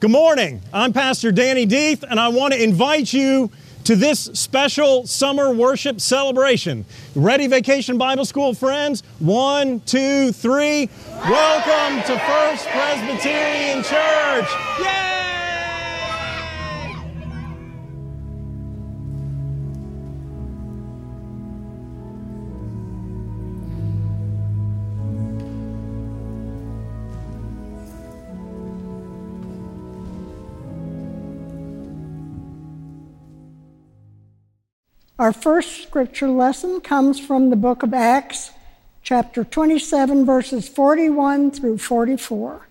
Good morning. I'm Pastor Danny Deeth, and I want to invite you to this special summer worship celebration. Ready, Vacation Bible School friends? One, two, three. Welcome to First Presbyterian Church. Yay! Our first scripture lesson comes from the book of Acts, chapter 27, verses 41 through 44.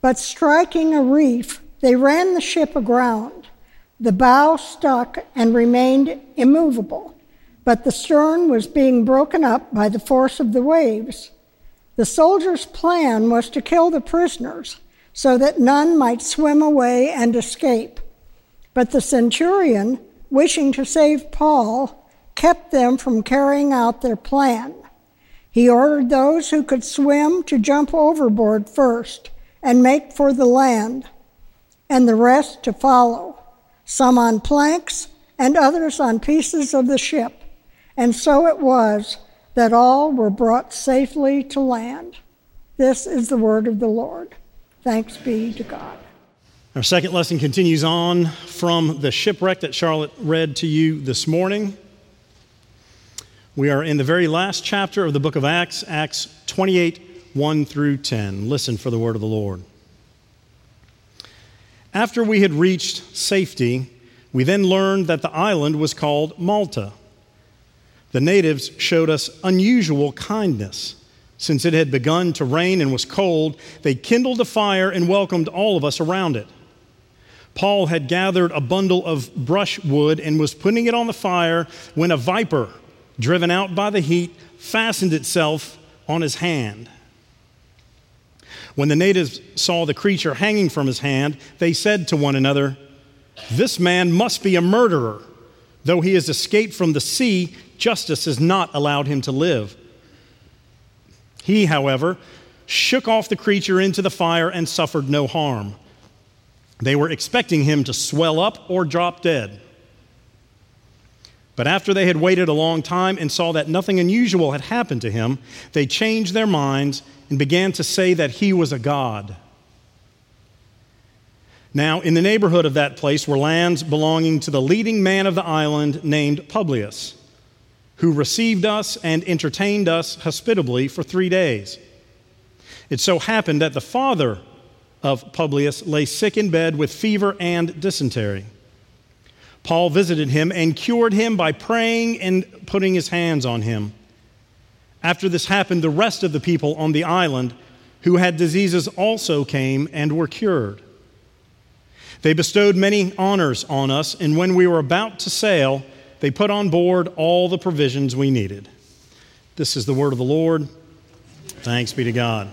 But striking a reef, they ran the ship aground. The bow stuck and remained immovable, but the stern was being broken up by the force of the waves. The soldiers' plan was to kill the prisoners so that none might swim away and escape. But the centurion, wishing to save Paul, kept them from carrying out their plan. He ordered those who could swim to jump overboard first and make for the land, and the rest to follow, some on planks and others on pieces of the ship. And so it was that all were brought safely to land. This is the word of the Lord. Thanks be to God. Our second lesson continues on from the shipwreck that Charlotte read to you this morning. We are in the very last chapter of the book of Acts, Acts 28 1 through 10. Listen for the word of the Lord. After we had reached safety, we then learned that the island was called Malta. The natives showed us unusual kindness. Since it had begun to rain and was cold, they kindled a fire and welcomed all of us around it. Paul had gathered a bundle of brushwood and was putting it on the fire when a viper, driven out by the heat, fastened itself on his hand. When the natives saw the creature hanging from his hand, they said to one another, This man must be a murderer. Though he has escaped from the sea, justice has not allowed him to live. He, however, shook off the creature into the fire and suffered no harm. They were expecting him to swell up or drop dead. But after they had waited a long time and saw that nothing unusual had happened to him, they changed their minds and began to say that he was a god. Now, in the neighborhood of that place were lands belonging to the leading man of the island named Publius, who received us and entertained us hospitably for three days. It so happened that the father of Publius lay sick in bed with fever and dysentery. Paul visited him and cured him by praying and putting his hands on him. After this happened, the rest of the people on the island who had diseases also came and were cured. They bestowed many honors on us, and when we were about to sail, they put on board all the provisions we needed. This is the word of the Lord. Thanks be to God.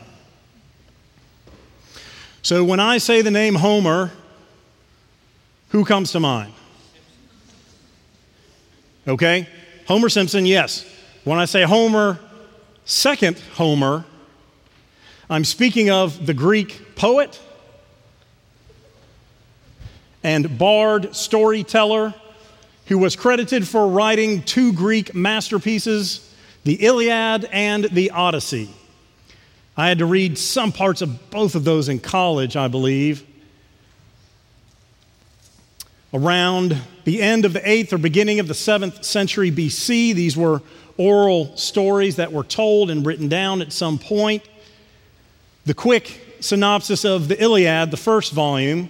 So when I say the name Homer, who comes to mind? Okay? Homer Simpson, yes. When I say Homer, second Homer, I'm speaking of the Greek poet and bard storyteller who was credited for writing two Greek masterpieces, the Iliad and the Odyssey. I had to read some parts of both of those in college, I believe. Around the end of the 8th or beginning of the 7th century BC, these were oral stories that were told and written down at some point. The quick synopsis of the Iliad, the first volume,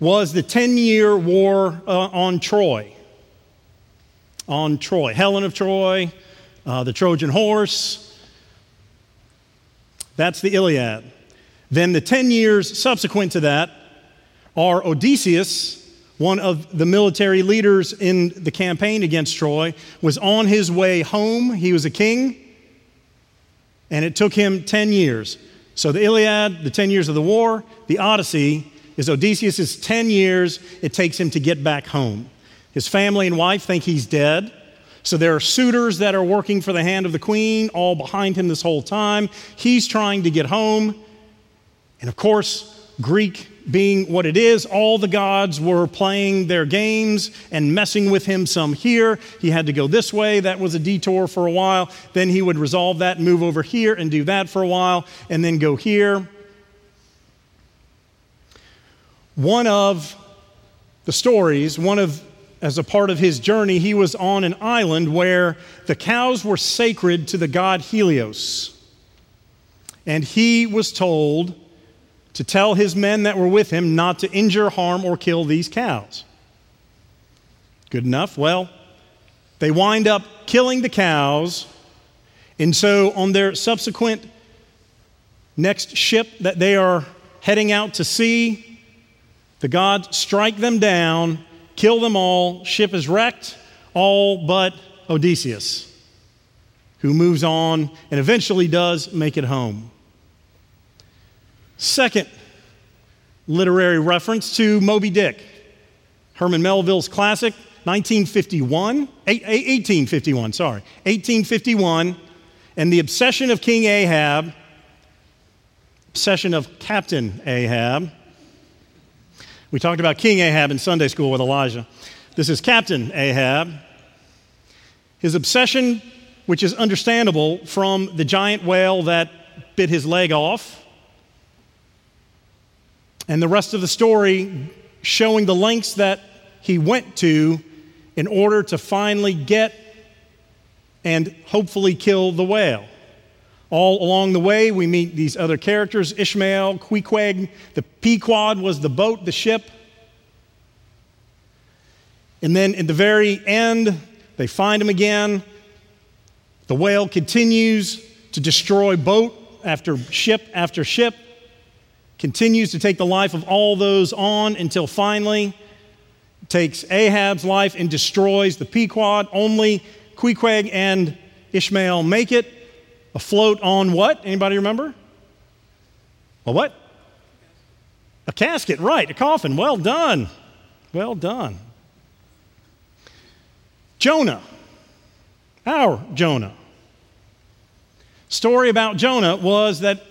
was the 10 year war uh, on Troy. On Troy. Helen of Troy, uh, the Trojan horse, that's the Iliad. Then the 10 years subsequent to that are Odysseus, one of the military leaders in the campaign against Troy, was on his way home. He was a king, and it took him 10 years. So the Iliad, the 10 years of the war, the Odyssey is Odysseus' 10 years it takes him to get back home. His family and wife think he's dead. So there are suitors that are working for the hand of the queen, all behind him this whole time. He's trying to get home. And of course, Greek being what it is, all the gods were playing their games and messing with him some here. He had to go this way. That was a detour for a while. Then he would resolve that, move over here, and do that for a while, and then go here. One of the stories, one of as a part of his journey, he was on an island where the cows were sacred to the god Helios. And he was told to tell his men that were with him not to injure, harm, or kill these cows. Good enough? Well, they wind up killing the cows. And so, on their subsequent next ship that they are heading out to sea, the gods strike them down, kill them all. Ship is wrecked, all but Odysseus, who moves on and eventually does make it home. Second literary reference to Moby Dick, Herman Melville's classic, 1951, 1851, sorry, 1851, and the obsession of King Ahab, obsession of Captain Ahab. We talked about King Ahab in Sunday school with Elijah. This is Captain Ahab. His obsession, which is understandable from the giant whale that bit his leg off and the rest of the story showing the lengths that he went to in order to finally get and hopefully kill the whale. All along the way, we meet these other characters Ishmael, Queequeg. The Pequod was the boat, the ship. And then in the very end, they find him again. The whale continues to destroy boat after ship after ship continues to take the life of all those on until finally takes Ahab's life and destroys the Pequod. Only Queequeg and Ishmael make it afloat on what? Anybody remember? A what? A casket, right, a coffin. Well done. Well done. Jonah, our Jonah. Story about Jonah was that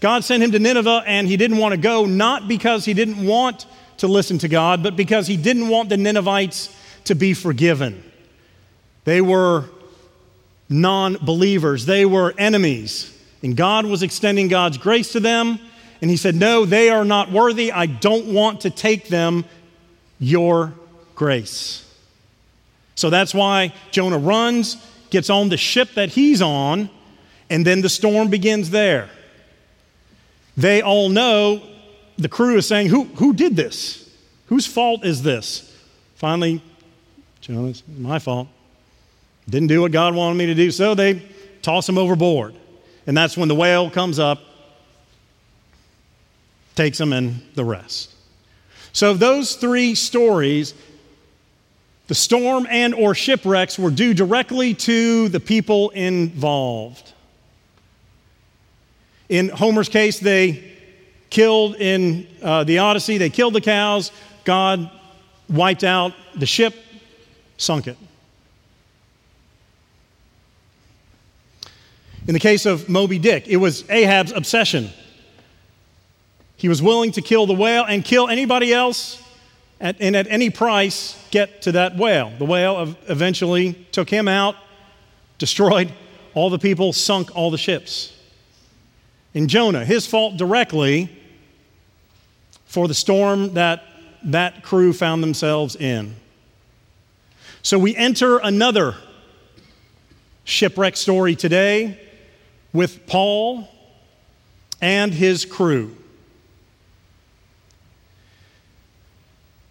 God sent him to Nineveh and he didn't want to go, not because he didn't want to listen to God, but because he didn't want the Ninevites to be forgiven. They were non believers, they were enemies. And God was extending God's grace to them. And he said, No, they are not worthy. I don't want to take them your grace. So that's why Jonah runs, gets on the ship that he's on, and then the storm begins there. They all know the crew is saying, Who, who did this? Whose fault is this? Finally, Jonah's my fault. Didn't do what God wanted me to do, so they toss him overboard. And that's when the whale comes up, takes him, and the rest. So those three stories, the storm and or shipwrecks were due directly to the people involved. In Homer's case, they killed in uh, the Odyssey, they killed the cows. God wiped out the ship, sunk it. In the case of Moby Dick, it was Ahab's obsession. He was willing to kill the whale and kill anybody else at, and at any price get to that whale. The whale eventually took him out, destroyed all the people, sunk all the ships in Jonah, his fault directly for the storm that that crew found themselves in. So we enter another shipwreck story today with Paul and his crew.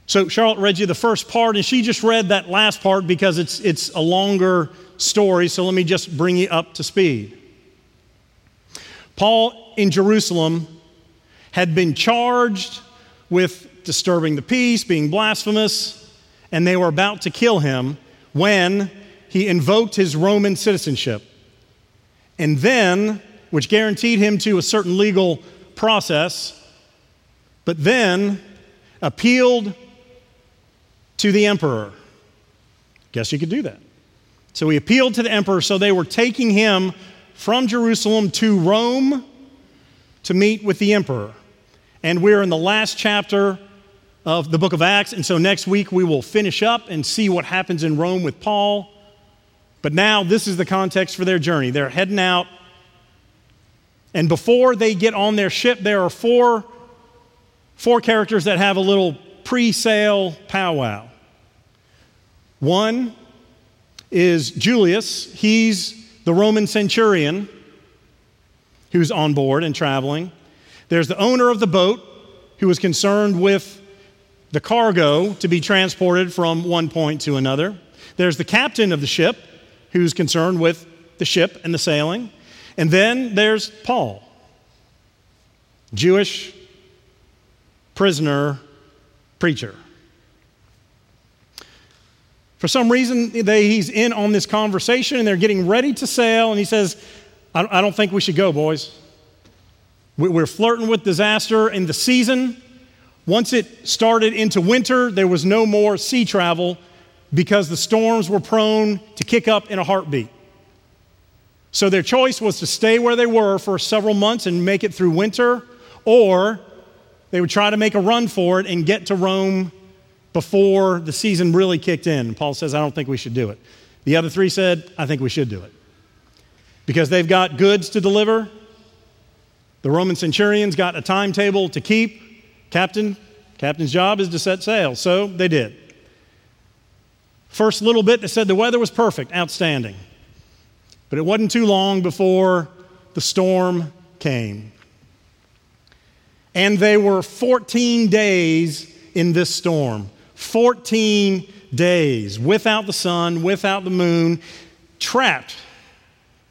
So Charlotte read you the first part, and she just read that last part because it's, it's a longer story. So let me just bring you up to speed. Paul in Jerusalem had been charged with disturbing the peace, being blasphemous, and they were about to kill him when he invoked his Roman citizenship. And then, which guaranteed him to a certain legal process, but then appealed to the emperor. Guess you could do that. So he appealed to the emperor, so they were taking him from Jerusalem to Rome to meet with the emperor. And we're in the last chapter of the book of Acts. And so next week we will finish up and see what happens in Rome with Paul. But now this is the context for their journey. They're heading out. And before they get on their ship, there are four, four characters that have a little pre sail powwow. One is Julius, he's the Roman centurion who's on board and traveling. There's the owner of the boat who was concerned with the cargo to be transported from one point to another. There's the captain of the ship who's concerned with the ship and the sailing. And then there's Paul, Jewish prisoner preacher. For some reason, they, he's in on this conversation and they're getting ready to sail, and he says, I, I don't think we should go, boys. We're flirting with disaster in the season. Once it started into winter, there was no more sea travel because the storms were prone to kick up in a heartbeat. So their choice was to stay where they were for several months and make it through winter, or they would try to make a run for it and get to Rome before the season really kicked in. Paul says, I don't think we should do it. The other three said, I think we should do it. Because they've got goods to deliver, the Roman centurion's got a timetable to keep. Captain, captain's job is to set sail. So they did. First little bit, they said the weather was perfect, outstanding. But it wasn't too long before the storm came. And they were 14 days in this storm. 14 days without the sun, without the moon, trapped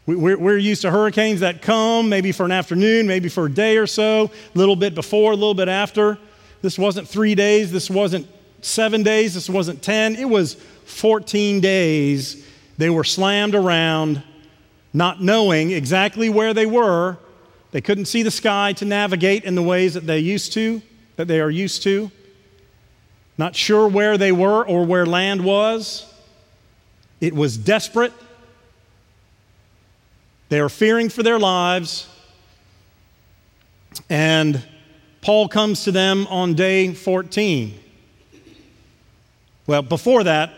we're, used to hurricanes that come maybe for an afternoon, maybe for a day or so, a little bit before, a little bit after. This wasn't three days, this wasn't seven days, this wasn't 10, it was 14 days. They were slammed around, not knowing exactly where they were. They couldn't see the sky to navigate in the ways that they used to, that they are used to. Not sure where they were or where land was. It was desperate. They are fearing for their lives. And Paul comes to them on day 14. Well, before that,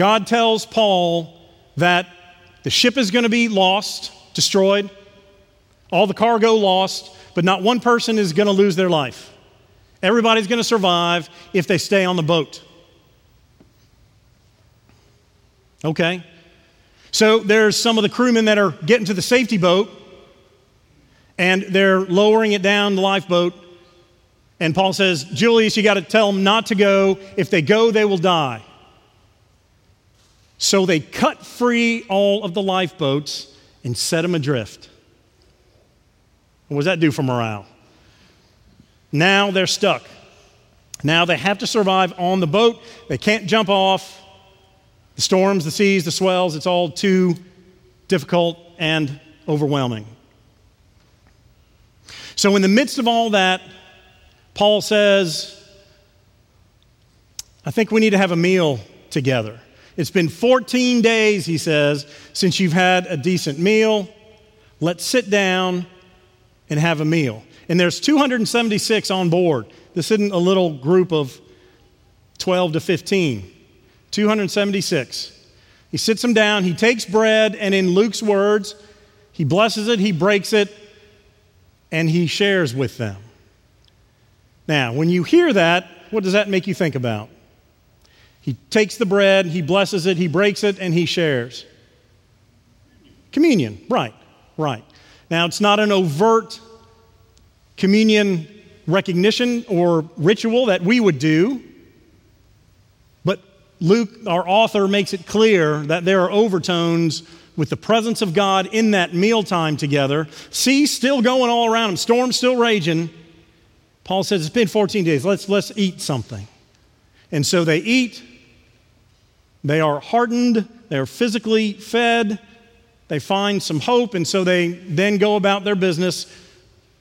God tells Paul that the ship is going to be lost, destroyed, all the cargo lost, but not one person is going to lose their life. Everybody's going to survive if they stay on the boat. Okay? So there's some of the crewmen that are getting to the safety boat and they're lowering it down the lifeboat. And Paul says, Julius, you got to tell them not to go. If they go, they will die. So they cut free all of the lifeboats and set them adrift. What does that do for morale? Now they're stuck. Now they have to survive on the boat. They can't jump off. The storms, the seas, the swells, it's all too difficult and overwhelming. So, in the midst of all that, Paul says, I think we need to have a meal together. It's been 14 days, he says, since you've had a decent meal. Let's sit down and have a meal. And there's 276 on board. This isn't a little group of 12 to 15. 276. He sits them down, he takes bread, and in Luke's words, he blesses it, he breaks it, and he shares with them. Now, when you hear that, what does that make you think about? He takes the bread, he blesses it, he breaks it, and he shares. Communion, right, right. Now, it's not an overt communion recognition or ritual that we would do, but Luke, our author, makes it clear that there are overtones with the presence of God in that mealtime together. Sea still going all around him, storm still raging. Paul says, It's been 14 days. Let's, let's eat something. And so they eat. They are hardened. They are physically fed. They find some hope. And so they then go about their business.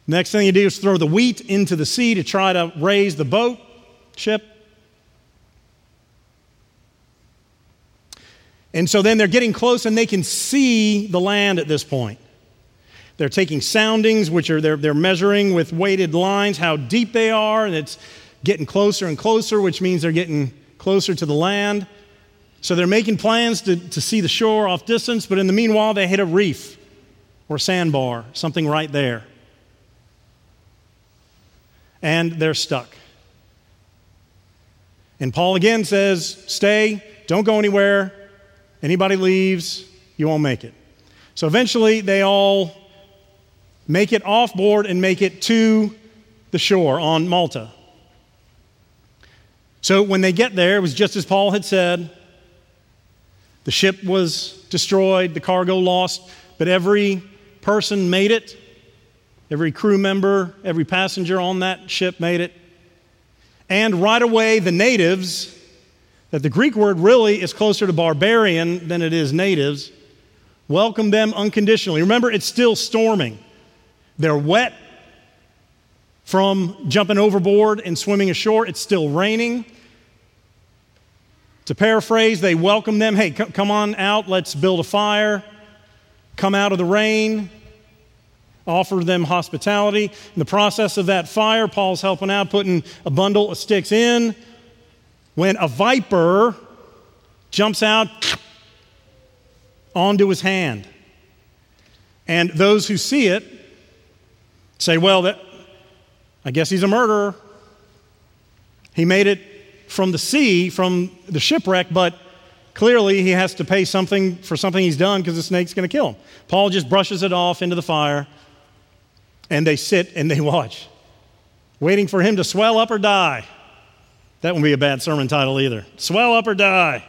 Next thing you do is throw the wheat into the sea to try to raise the boat, ship. And so then they're getting close and they can see the land at this point. they're taking soundings, which are they're, they're measuring with weighted lines how deep they are, and it's getting closer and closer, which means they're getting closer to the land. So they're making plans to, to see the shore off distance, but in the meanwhile, they hit a reef or sandbar, something right there. And they're stuck. And Paul again says, Stay, don't go anywhere. Anybody leaves, you won't make it. So eventually, they all make it off board and make it to the shore on Malta. So when they get there, it was just as Paul had said. The ship was destroyed, the cargo lost, but every person made it. Every crew member, every passenger on that ship made it. And right away, the natives, that the Greek word really is closer to barbarian than it is natives, welcome them unconditionally. Remember, it's still storming. They're wet from jumping overboard and swimming ashore. It's still raining. To paraphrase, they welcome them hey, come on out, let's build a fire, come out of the rain, offer them hospitality. In the process of that fire, Paul's helping out, putting a bundle of sticks in. When a viper jumps out onto his hand. And those who see it say, well, that, I guess he's a murderer. He made it from the sea, from the shipwreck, but clearly he has to pay something for something he's done because the snake's going to kill him. Paul just brushes it off into the fire, and they sit and they watch, waiting for him to swell up or die. That wouldn't be a bad sermon title either. Swell up or die.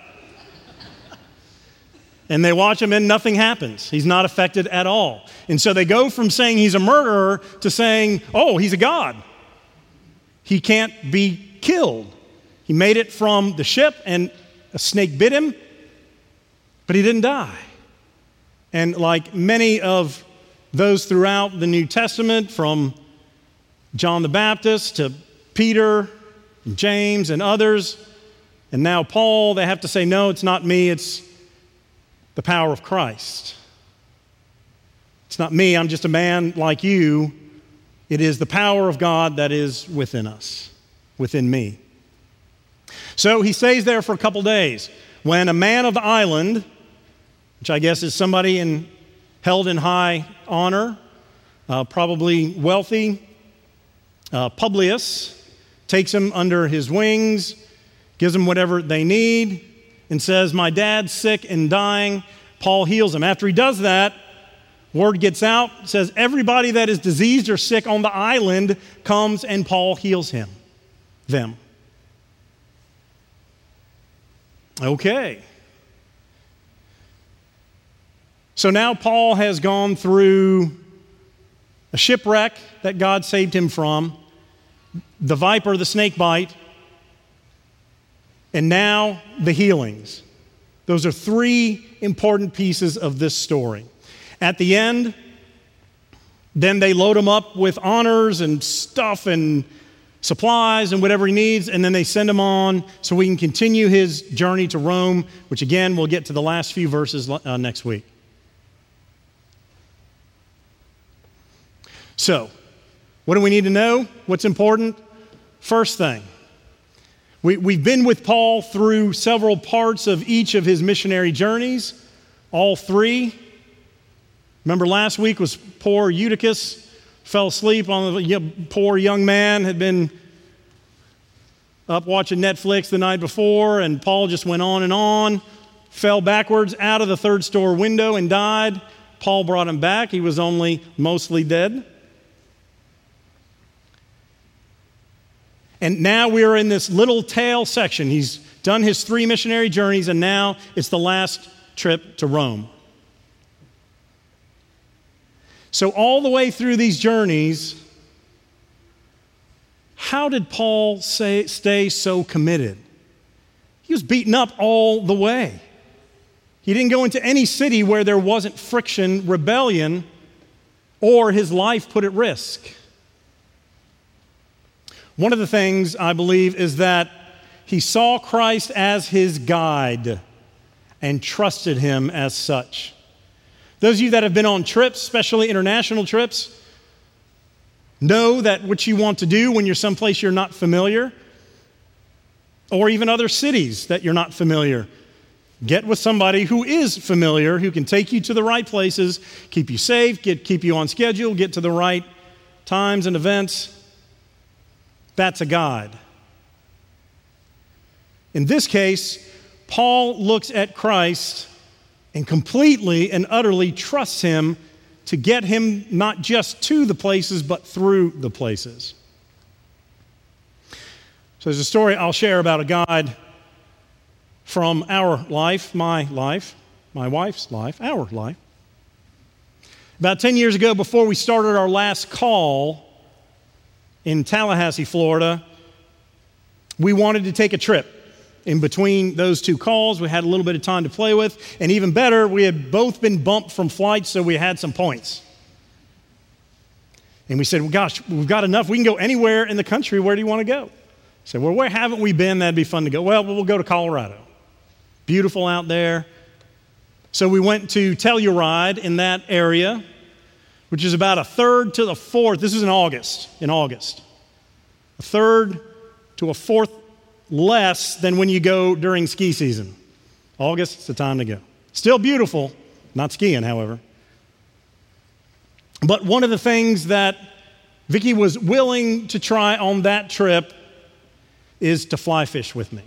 And they watch him and nothing happens. He's not affected at all. And so they go from saying he's a murderer to saying, oh, he's a God. He can't be killed. He made it from the ship and a snake bit him, but he didn't die. And like many of those throughout the New Testament, from John the Baptist to Peter, and James, and others, and now Paul, they have to say, no, it's not me, it's the power of Christ. It's not me, I'm just a man like you. It is the power of God that is within us, within me. So he stays there for a couple days. When a man of the island, which I guess is somebody in held in high honor, uh, probably wealthy. Uh, Publius takes him under his wings, gives him whatever they need, and says, My dad's sick and dying. Paul heals him. After he does that, word gets out, says, Everybody that is diseased or sick on the island comes and Paul heals him, them. Okay. So now Paul has gone through a shipwreck that God saved him from, the viper, the snake bite, and now the healings. Those are three important pieces of this story. At the end, then they load him up with honors and stuff and supplies and whatever he needs, and then they send him on so we can continue his journey to Rome, which again, we'll get to the last few verses uh, next week. So, what do we need to know? What's important? First thing, we, we've been with Paul through several parts of each of his missionary journeys, all three. Remember, last week was poor Eutychus fell asleep on the poor young man, had been up watching Netflix the night before, and Paul just went on and on, fell backwards out of the third store window and died. Paul brought him back. He was only mostly dead. And now we are in this little tail section. He's done his three missionary journeys, and now it's the last trip to Rome. So, all the way through these journeys, how did Paul say, stay so committed? He was beaten up all the way. He didn't go into any city where there wasn't friction, rebellion, or his life put at risk. One of the things I believe is that he saw Christ as his guide and trusted him as such. Those of you that have been on trips, especially international trips, know that what you want to do when you're someplace you're not familiar, or even other cities that you're not familiar, get with somebody who is familiar, who can take you to the right places, keep you safe, get, keep you on schedule, get to the right times and events. That's a guide. In this case, Paul looks at Christ and completely and utterly trusts him to get him not just to the places, but through the places. So there's a story I'll share about a guide from our life, my life, my wife's life, our life. About 10 years ago, before we started our last call in Tallahassee, Florida, we wanted to take a trip in between those two calls. We had a little bit of time to play with. And even better, we had both been bumped from flights, so we had some points. And we said, well, gosh, we've got enough. We can go anywhere in the country. Where do you want to go? I said, well, where haven't we been? That'd be fun to go. Well, we'll go to Colorado. Beautiful out there. So we went to Telluride in that area, which is about a third to the fourth. This is in August, in August. A third to a fourth less than when you go during ski season. August, it's the time to go. Still beautiful, not skiing, however. But one of the things that Vicki was willing to try on that trip is to fly fish with me.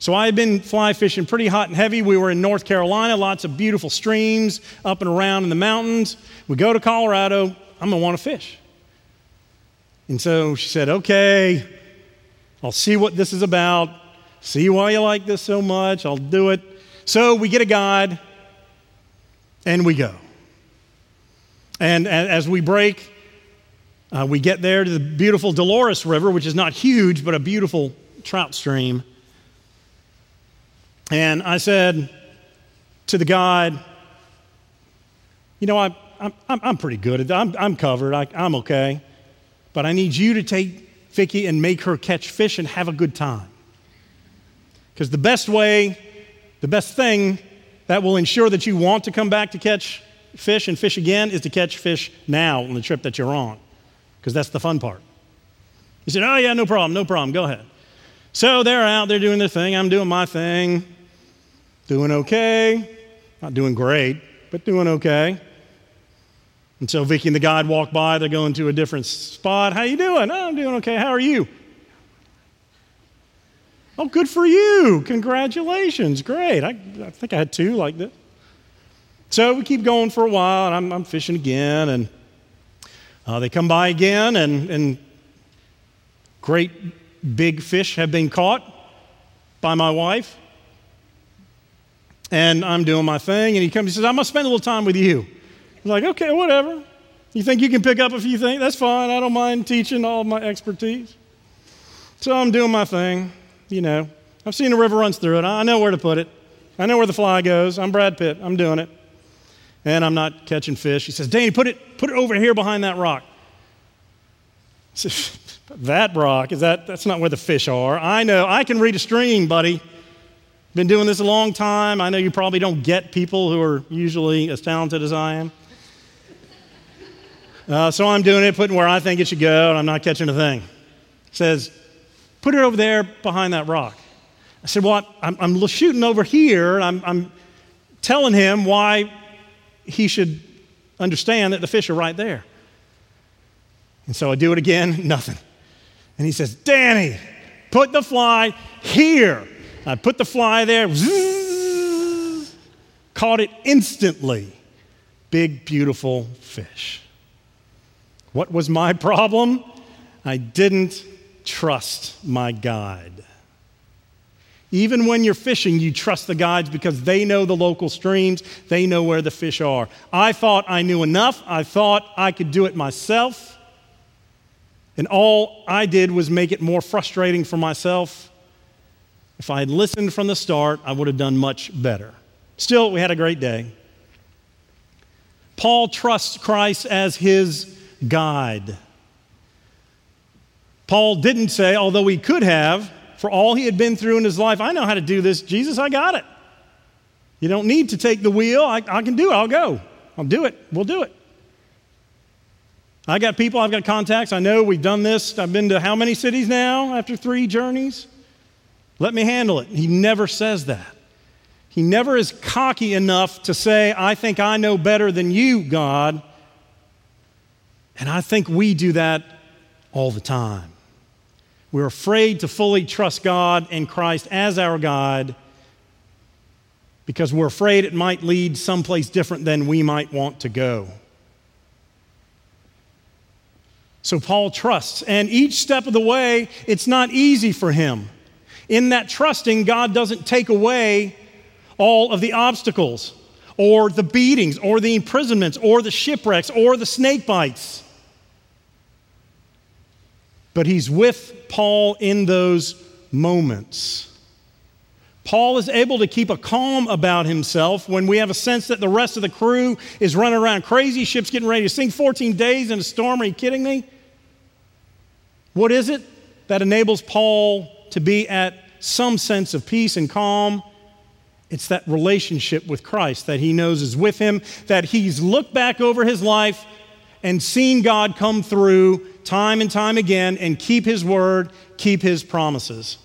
So I had been fly fishing pretty hot and heavy. We were in North Carolina, lots of beautiful streams up and around in the mountains. We go to Colorado, I'm gonna wanna fish. And so she said, okay, I'll see what this is about, see why you like this so much, I'll do it. So we get a guide and we go. And as we break, uh, we get there to the beautiful Dolores River, which is not huge, but a beautiful trout stream. And I said to the guide, You know, I, I'm, I'm pretty good at that. I'm, I'm covered. I, I'm okay. But I need you to take Vicki and make her catch fish and have a good time. Because the best way, the best thing that will ensure that you want to come back to catch fish and fish again is to catch fish now on the trip that you're on. Because that's the fun part. He said, Oh, yeah, no problem, no problem, go ahead. So they're out, they're doing their thing, I'm doing my thing, doing okay. Not doing great, but doing okay. And so Vicki and the guide walk by, they're going to a different spot. How you doing? Oh, I'm doing okay. How are you? Oh, good for you. Congratulations. Great. I, I think I had two like this. So we keep going for a while, and I'm, I'm fishing again, and uh, they come by again, and, and great big fish have been caught by my wife. And I'm doing my thing, and he comes, he says, I'm to spend a little time with you. I'm like, okay, whatever. You think you can pick up a few things? That's fine. I don't mind teaching all my expertise. So I'm doing my thing, you know. I've seen the river runs through it. I know where to put it. I know where the fly goes. I'm Brad Pitt. I'm doing it. And I'm not catching fish. He says, Danny, put it, put it over here behind that rock. I said, that rock, is that, that's not where the fish are. I know. I can read a stream, buddy. Been doing this a long time. I know you probably don't get people who are usually as talented as I am. Uh, so I'm doing it, putting where I think it should go, and I'm not catching a thing. He says, put it over there behind that rock. I said, well, I'm, I'm shooting over here. I'm, I'm telling him why he should understand that the fish are right there. And so I do it again, nothing. And he says, Danny, put the fly here. I put the fly there, zzz, caught it instantly. Big, beautiful fish. What was my problem? I didn't trust my guide. Even when you're fishing, you trust the guides because they know the local streams, they know where the fish are. I thought I knew enough, I thought I could do it myself. And all I did was make it more frustrating for myself. If I had listened from the start, I would have done much better. Still, we had a great day. Paul trusts Christ as his guide. Paul didn't say, although he could have, for all he had been through in his life, I know how to do this. Jesus, I got it. You don't need to take the wheel. I, I can do it. I'll go. I'll do it. We'll do it. I got people, I've got contacts. I know we've done this. I've been to how many cities now after three journeys? Let me handle it. He never says that. He never is cocky enough to say, I think I know better than you, God. And I think we do that all the time. We're afraid to fully trust God and Christ as our guide because we're afraid it might lead someplace different than we might want to go. So Paul trusts, and each step of the way, it's not easy for him. In that trusting, God doesn't take away all of the obstacles, or the beatings, or the imprisonments, or the shipwrecks, or the snake bites. But he's with Paul in those moments. Paul is able to keep a calm about himself when we have a sense that the rest of the crew is running around crazy, ship's getting ready to sink 14 days in a storm. Are you kidding me? What is it that enables Paul to be at some sense of peace and calm? It's that relationship with Christ that he knows is with him, that he's looked back over his life and seen God come through time and time again and keep his word, keep his promises.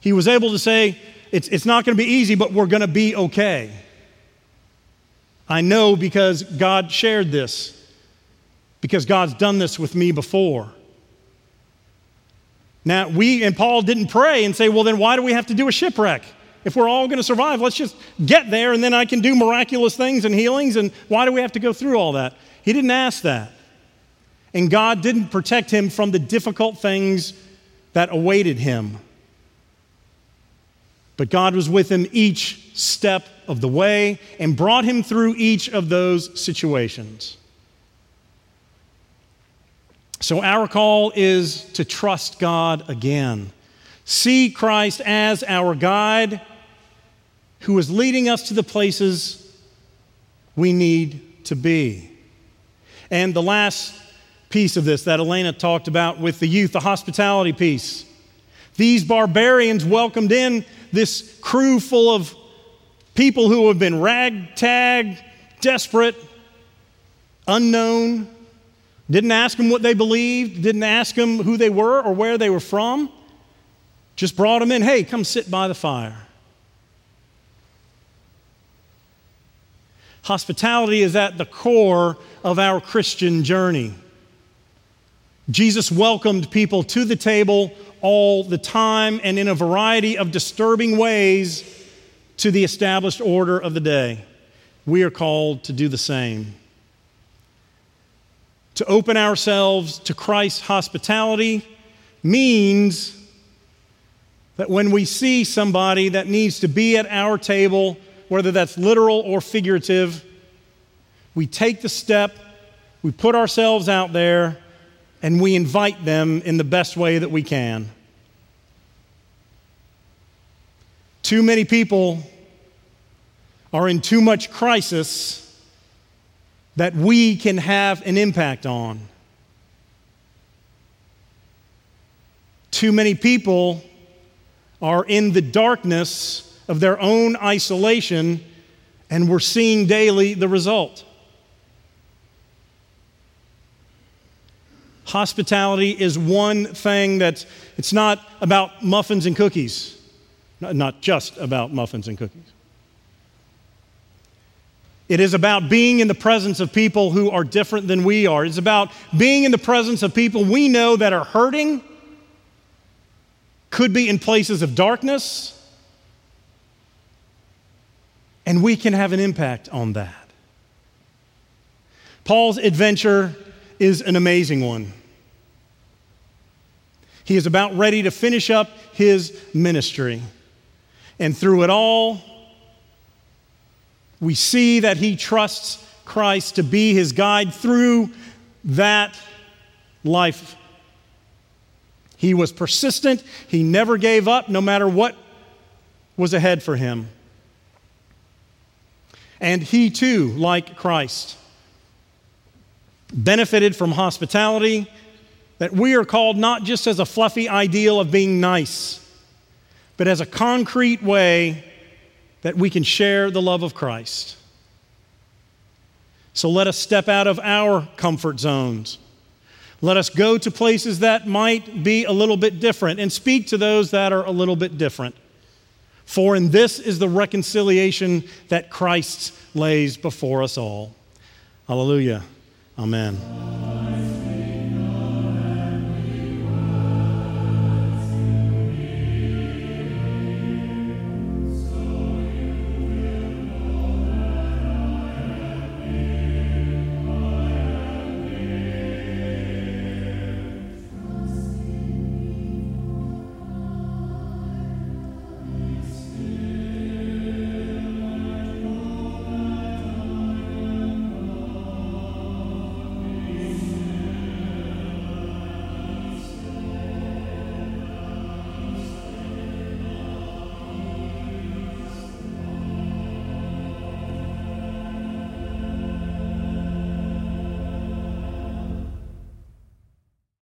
He was able to say, It's, it's not going to be easy, but we're going to be okay. I know because God shared this, because God's done this with me before. Now, we and Paul didn't pray and say, well, then why do we have to do a shipwreck? If we're all going to survive, let's just get there and then I can do miraculous things and healings. And why do we have to go through all that? He didn't ask that. And God didn't protect him from the difficult things that awaited him. But God was with him each step of the way and brought him through each of those situations. So, our call is to trust God again. See Christ as our guide who is leading us to the places we need to be. And the last piece of this that Elena talked about with the youth, the hospitality piece. These barbarians welcomed in this crew full of people who have been ragtag, desperate, unknown. Didn't ask them what they believed, didn't ask them who they were or where they were from. Just brought them in. Hey, come sit by the fire. Hospitality is at the core of our Christian journey. Jesus welcomed people to the table all the time and in a variety of disturbing ways to the established order of the day. We are called to do the same. To open ourselves to Christ's hospitality means that when we see somebody that needs to be at our table, whether that's literal or figurative, we take the step, we put ourselves out there, and we invite them in the best way that we can. Too many people are in too much crisis that we can have an impact on. Too many people are in the darkness of their own isolation, and we're seeing daily the result. Hospitality is one thing that it's not about muffins and cookies, not just about muffins and cookies. It is about being in the presence of people who are different than we are. It's about being in the presence of people we know that are hurting, could be in places of darkness, and we can have an impact on that. Paul's adventure is an amazing one. He is about ready to finish up his ministry. And through it all, we see that he trusts Christ to be his guide through that life. He was persistent, he never gave up, no matter what was ahead for him. And he too, like Christ, benefited from hospitality that we are called not just as a fluffy ideal of being nice, but as a concrete way that we can share the love of Christ. So let us step out of our comfort zones. Let us go to places that might be a little bit different and speak to those that are a little bit different. For in this is the reconciliation that Christ lays before us all. Hallelujah. Amen.